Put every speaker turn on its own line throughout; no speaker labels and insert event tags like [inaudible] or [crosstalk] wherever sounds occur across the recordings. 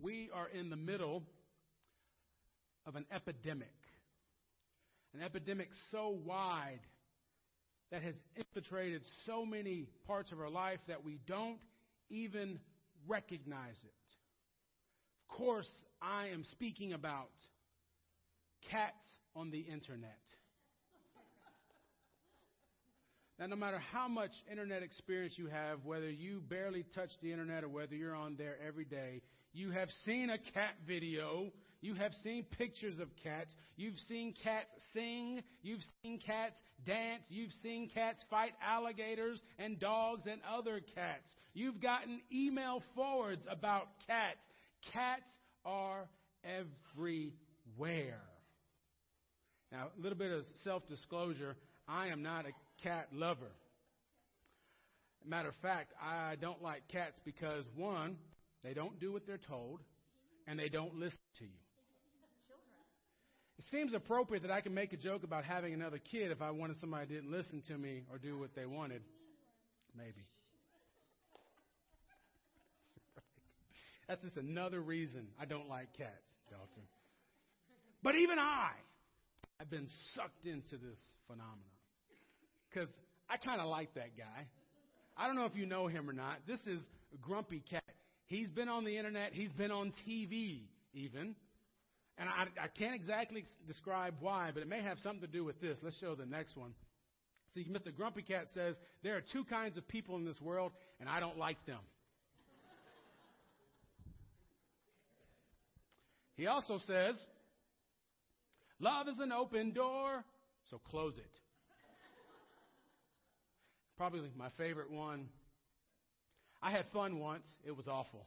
we are in the middle of an epidemic. An epidemic so wide that has infiltrated so many parts of our life that we don't even recognize it. Of course, I am speaking about cats on the internet. Now, no matter how much internet experience you have, whether you barely touch the internet or whether you're on there every day, you have seen a cat video. You have seen pictures of cats. You've seen cats sing. You've seen cats dance. You've seen cats fight alligators and dogs and other cats. You've gotten email forwards about cats. Cats are everywhere. Now, a little bit of self disclosure I am not a cat lover. Matter of fact, I don't like cats because, one, they don't do what they're told, and they don't listen to you. It seems appropriate that I can make a joke about having another kid if I wanted somebody didn't listen to me or do what they wanted. Maybe. [laughs] That's just another reason I don't like cats, Dalton. But even I have been sucked into this phenomenon because I kind of like that guy. I don't know if you know him or not. This is Grumpy Cat. He's been on the internet, he's been on TV even. And I, I can't exactly describe why, but it may have something to do with this. Let's show the next one. See, Mr. Grumpy Cat says, There are two kinds of people in this world, and I don't like them. He also says, Love is an open door, so close it. Probably my favorite one. I had fun once, it was awful.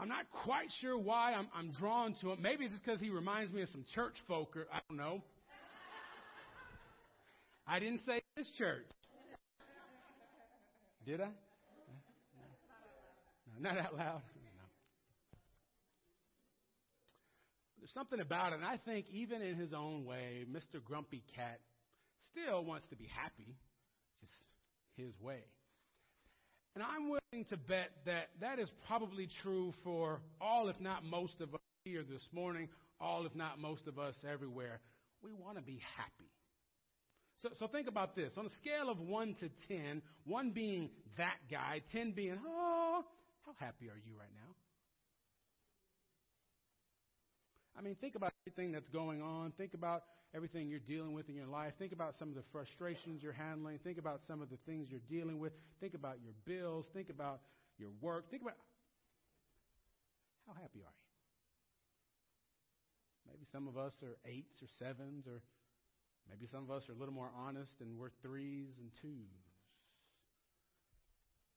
I'm not quite sure why I'm, I'm drawn to him. Maybe it's just because he reminds me of some church folk, or I don't know. I didn't say this church. Did I? No, not out loud. No. There's something about it, and I think even in his own way, Mr. Grumpy Cat still wants to be happy, just his way. And I'm willing to bet that that is probably true for all, if not most of us here this morning, all, if not most of us everywhere. We want to be happy. So, so think about this. On a scale of 1 to 10, 1 being that guy, 10 being, oh, how happy are you right now? I mean, think about everything that's going on. Think about everything you're dealing with in your life. Think about some of the frustrations you're handling. Think about some of the things you're dealing with. Think about your bills. Think about your work. Think about how happy are you? Maybe some of us are eights or sevens, or maybe some of us are a little more honest and we're threes and twos.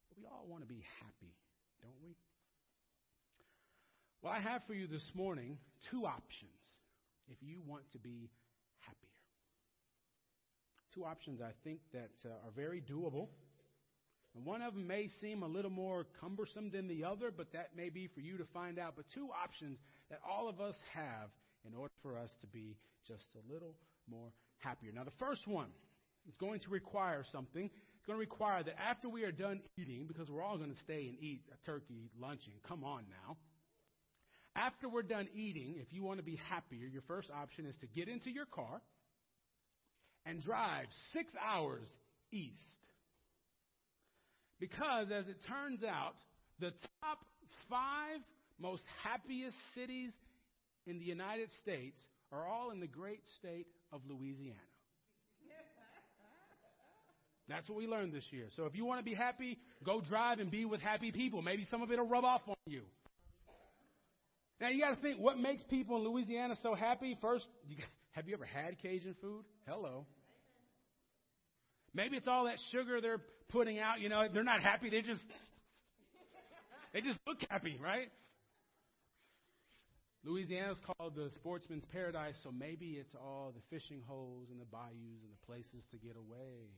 But we all want to be happy, don't we? Well, I have for you this morning two options if you want to be happier. Two options I think that uh, are very doable. And one of them may seem a little more cumbersome than the other, but that may be for you to find out. But two options that all of us have in order for us to be just a little more happier. Now, the first one is going to require something. It's going to require that after we are done eating, because we're all going to stay and eat a turkey luncheon, come on now. After we're done eating, if you want to be happier, your first option is to get into your car and drive six hours east. Because, as it turns out, the top five most happiest cities in the United States are all in the great state of Louisiana. That's what we learned this year. So if you want to be happy, go drive and be with happy people. Maybe some of it will rub off on you. Now you got to think what makes people in Louisiana so happy. First, you, [laughs] have you ever had Cajun food? Hello. Maybe it's all that sugar they're putting out. You know, they're not happy. They just they just look happy, right? Louisiana's called the sportsman's paradise, so maybe it's all the fishing holes and the bayous and the places to get away.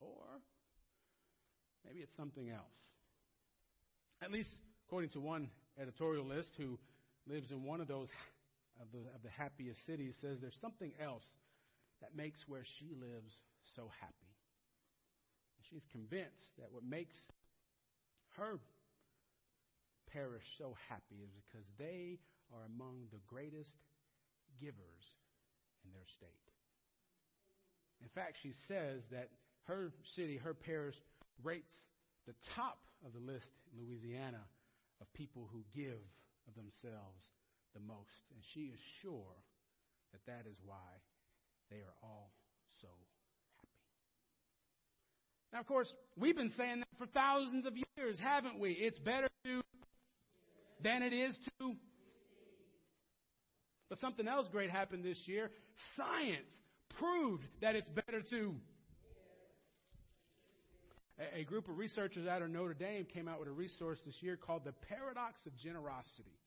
Or maybe it's something else. At least according to one editorialist who lives in one of those [laughs] of the, of the happiest cities says there's something else that makes where she lives so happy. she's convinced that what makes her parish so happy is because they are among the greatest givers in their state. In fact, she says that her city, her parish, rates the top of the list in Louisiana of people who give of themselves the most. And she is sure that that is why they are all so happy. Now, of course, we've been saying that for thousands of years, haven't we? It's better to than it is to. But something else great happened this year. Science proved that it's better to. A, group of researchers out of Notre Dame came out with a resource this year called The Paradox of Generosity.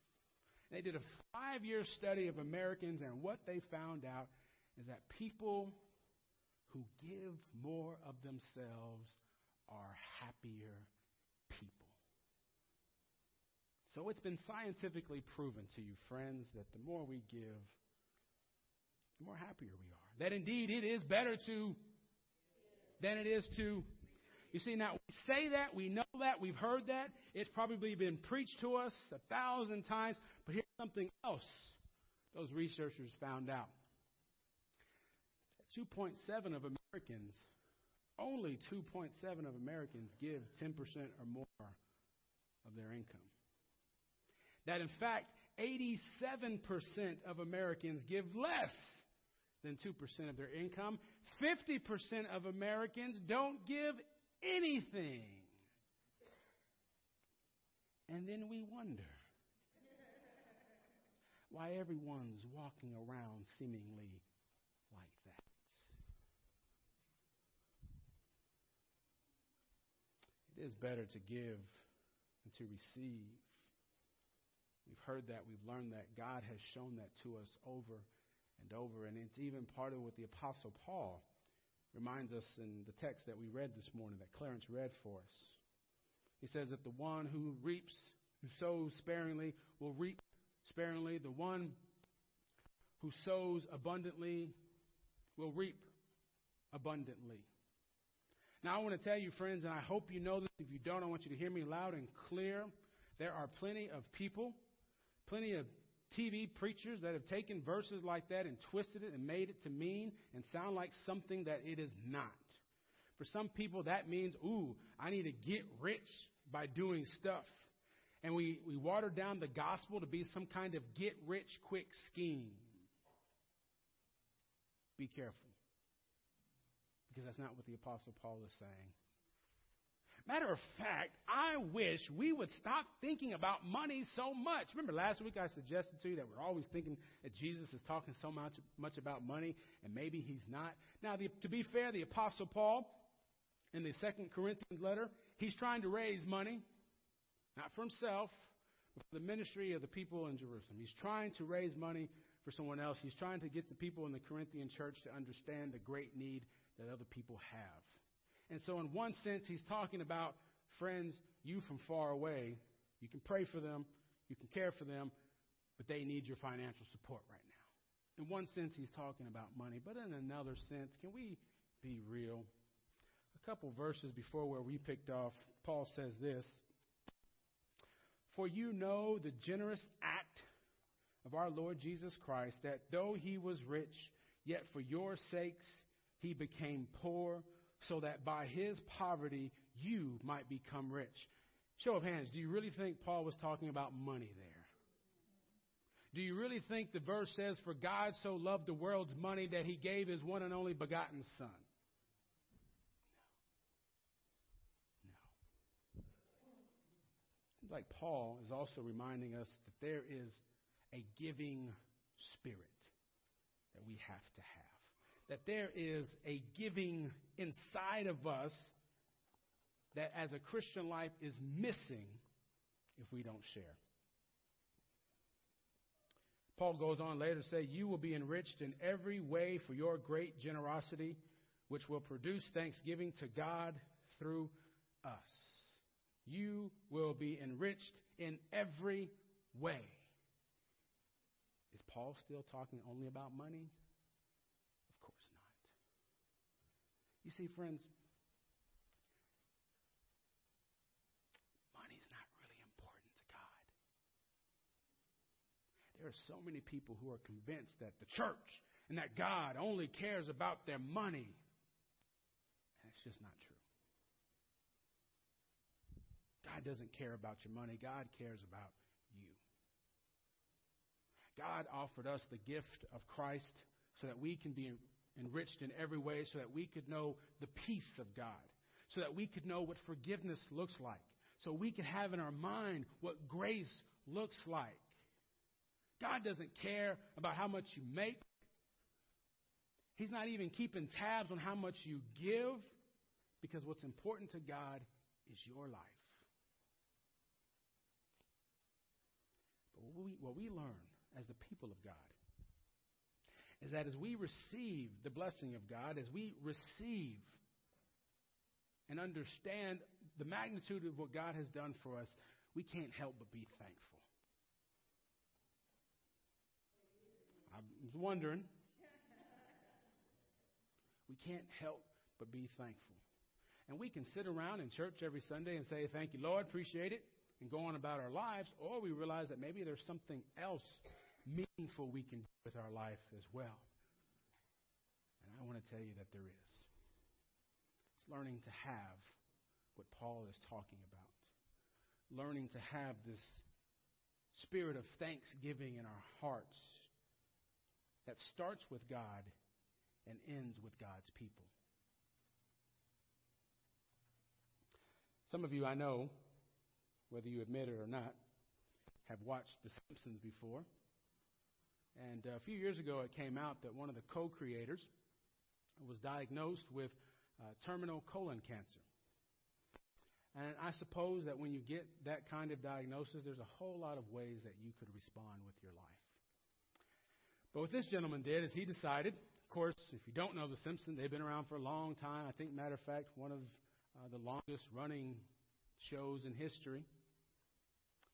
They did a five year study of Americans, and what they found out is that people who give more of themselves are happier people. So it's been scientifically proven to you, friends, that the more we give, the more happier we are. That indeed it is better to than it is to. You see, now we say that, we know that, we've heard that. It's probably been preached to us a thousand times, but here's something else those researchers found out. 2.7 of Americans, only 2.7 of Americans give 10% or more of their income. That in fact, 87% of Americans give less than 2% of their income. 50% of Americans don't give anything. And then we wonder why everyone's walking around seemingly like that. It is better to give than to receive. We've heard that, we've learned that. God has shown that to us over and over. And it's even part of what the Apostle Paul reminds us in the text that we read this morning, that Clarence read for us. He says that the one who reaps, who sows sparingly, will reap sparingly. The one who sows abundantly will reap abundantly. Now, I want to tell you, friends, and I hope you know this. If you don't, I want you to hear me loud and clear. There are plenty of people, plenty of TV preachers that have taken verses like that and twisted it and made it to mean and sound like something that it is not. For some people, that means, ooh, I need to get rich by doing stuff. And we, we water down the gospel to be some kind of get rich quick scheme. Be careful. Because that's not what the Apostle Paul is saying. Matter of fact, I wish we would stop thinking about money so much. Remember last week I suggested to you that we're always thinking that Jesus is talking so much, much about money, and maybe he's not. Now, the, to be fair, the Apostle Paul, in the Second Corinthians letter, he's trying to raise money not for himself, but for the ministry of the people in Jerusalem. He's trying to raise money for someone else. He's trying to get the people in the Corinthian church to understand the great need that other people have. And so, in one sense, he's talking about friends, you from far away. You can pray for them, you can care for them, but they need your financial support right now. In one sense, he's talking about money, but in another sense, can we be real? A couple verses before where we picked off, Paul says this for you know the generous act of our Lord Jesus Christ, that though he was rich, yet for your sakes he became poor, so that by his poverty you might become rich. Show of hands, do you really think Paul was talking about money there? Do you really think the verse says, For God so loved the world's money that he gave his one and only begotten Son? No. Like Paul is also reminding us that there is a giving spirit that we have to have. That there is a giving inside of us that as a Christian life is missing if we don't share. Paul goes on later to say, You will be enriched in every way for your great generosity, which will produce thanksgiving to God through us you will be enriched in every way. Is Paul still talking only about money? You see, friends, money's not really important to God. There are so many people who are convinced that the church and that God only cares about their money. And it's just not true. God doesn't care about your money, God cares about you. God offered us the gift of Christ so that we can be enriched in every way, so that we could know the peace of God, so that we could know what forgiveness looks like, so we could have in our mind what grace looks like. God doesn't care about how much you make. He's not even keeping tabs on how much you give because what's important to God is your life. But what we, what we learn as the people of God is that as we receive the blessing of God, as we receive and understand the magnitude of what God has done for us, we can't help but be thankful. I was wondering. We can't help but be thankful. And we can sit around in church every Sunday and say, Thank you, Lord, appreciate it, and go on about our lives, or we realize that maybe there's something else meaningful we can do with our life as well. And I want to tell you that there is. It's learning to have what Paul is talking about. Learning to have this spirit of thanksgiving in our hearts that starts with God and ends with God's people. Some of you I know, whether you admit it or not, have watched The Simpsons before. And uh, a few years ago, it came out that one of the co creators was diagnosed with uh, terminal colon cancer. And I suppose that when you get that kind of diagnosis, there's a whole lot of ways that you could respond with your life. But what this gentleman did is he decided, of course, if you don't know The Simpsons, they've been around for a long time. I think, matter of fact, one of uh, the longest running shows in history.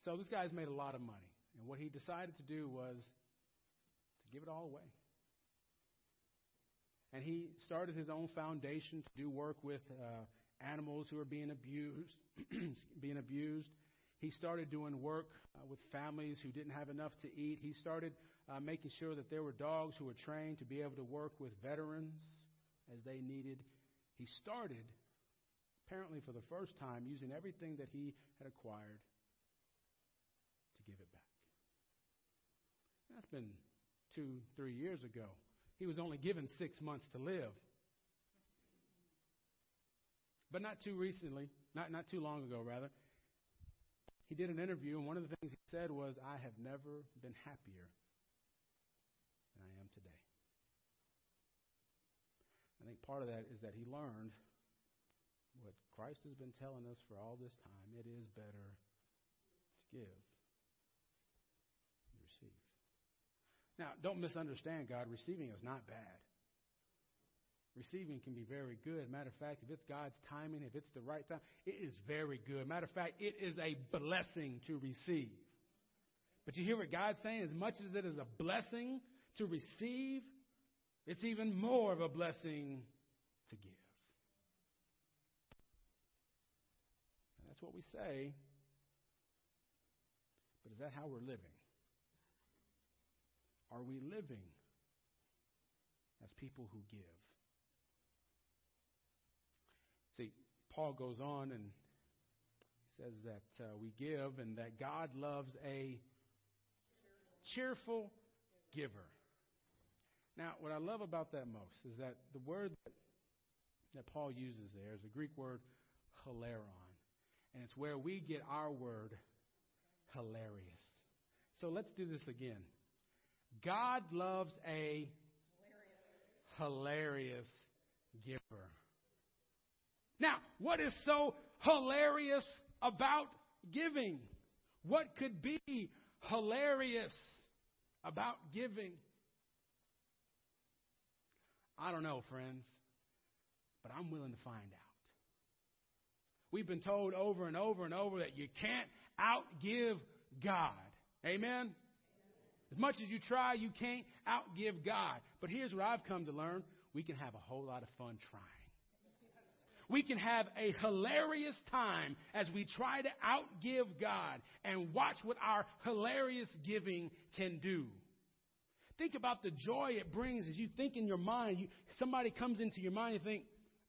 So this guy's made a lot of money. And what he decided to do was give it all away. And he started his own foundation to do work with uh, animals who are being abused, [clears throat] being abused. He started doing work uh, with families who didn't have enough to eat. He started uh, making sure that there were dogs who were trained to be able to work with veterans as they needed. He started, apparently for the first time, using everything that he had acquired to give it back. That's been two, three years ago. He was only given six months to live. But not too recently, not, not too long ago, rather, he did an interview, and one of the things he said was, I have never been happier than I am today. I think part of that is that he learned what Christ has been telling us for all this time it is better to give than receive. Now, don't misunderstand God. Receiving is not bad. Receiving can be very good. Matter of fact, if it's God's timing, if it's the right time, it is very good. Matter of fact, it is a blessing to receive. But you hear what God's saying? As much as it is a blessing to receive, it's even more of a blessing to give. And that's what we say. But is that how we're living? Are we living as people who give? See, Paul goes on and says that uh, we give and that God loves a cheerful giver. Now, what I love about that most is that the word that, that Paul uses there is a Greek word, hilaron. And it's where we get our word, hilarious. So let's do this again. God loves a hilarious, giver. Now, what is so hilarious about giving? What could be hilarious about giving? I don't know, friends, but I'm willing to find out. We've been told over and over and over that you can't outgive God. Amen? As much as you try, you can't outgive God. But here's what I've come to learn we can have a whole lot of fun trying. We can have a hilarious time as we try to outgive God and watch what our hilarious giving can do. Think about the joy it brings as you think in your mind. You, somebody comes into your mind, you think,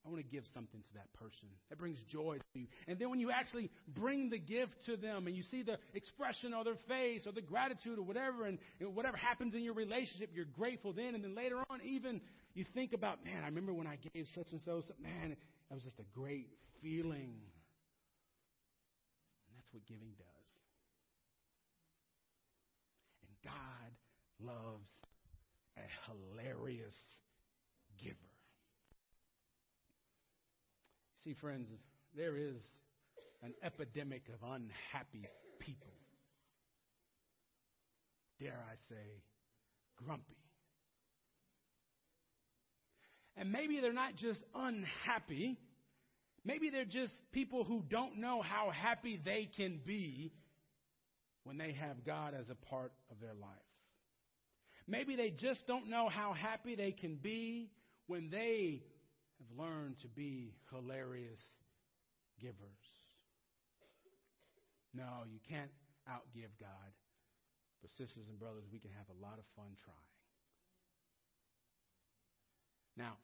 I want to give something to that person. That brings joy to you. And then when you actually bring the gift to them and you see the expression on their face or the gratitude or whatever, and, and whatever happens in your relationship, you're grateful then. And then later on, even you think about, man, I remember when I gave such and so, man, that was just a great feeling. And that's what giving does. And God loves a hilarious giver. See, friends, there is an epidemic of unhappy people. Dare I say, grumpy. And maybe they're not just unhappy. Maybe they're just people who don't know how happy they can be when they have God as a part of their life. Maybe they just don't know how happy they can be when they have learned to be hilarious givers. No, you can't outgive God. But, sisters and brothers, we can have a lot of fun trying. Now,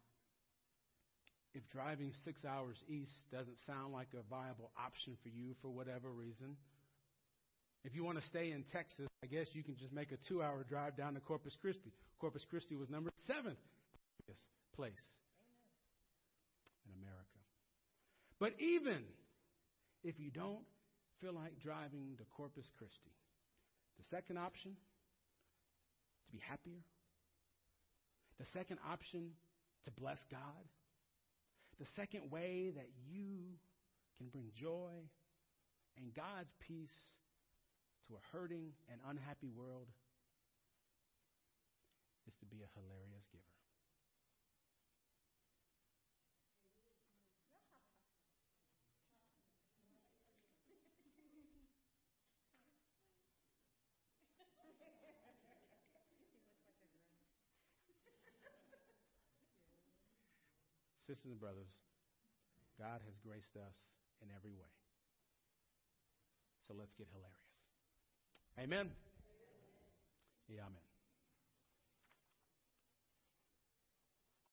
if driving six hours east doesn't sound like a viable option for you for whatever reason, if you want to stay in Texas, I guess you can just make a two hour drive down to Corpus Christi. Corpus Christi was number seventh place in America. But even if you don't feel like driving to Corpus Christi, the second option, to be happier, the second option, to bless God, the second way that you can bring joy and God's peace to a hurting and unhappy world is to be a hilarious giver. Sisters and brothers, God has graced us in every way. So let's get hilarious. Amen. Yeah, amen.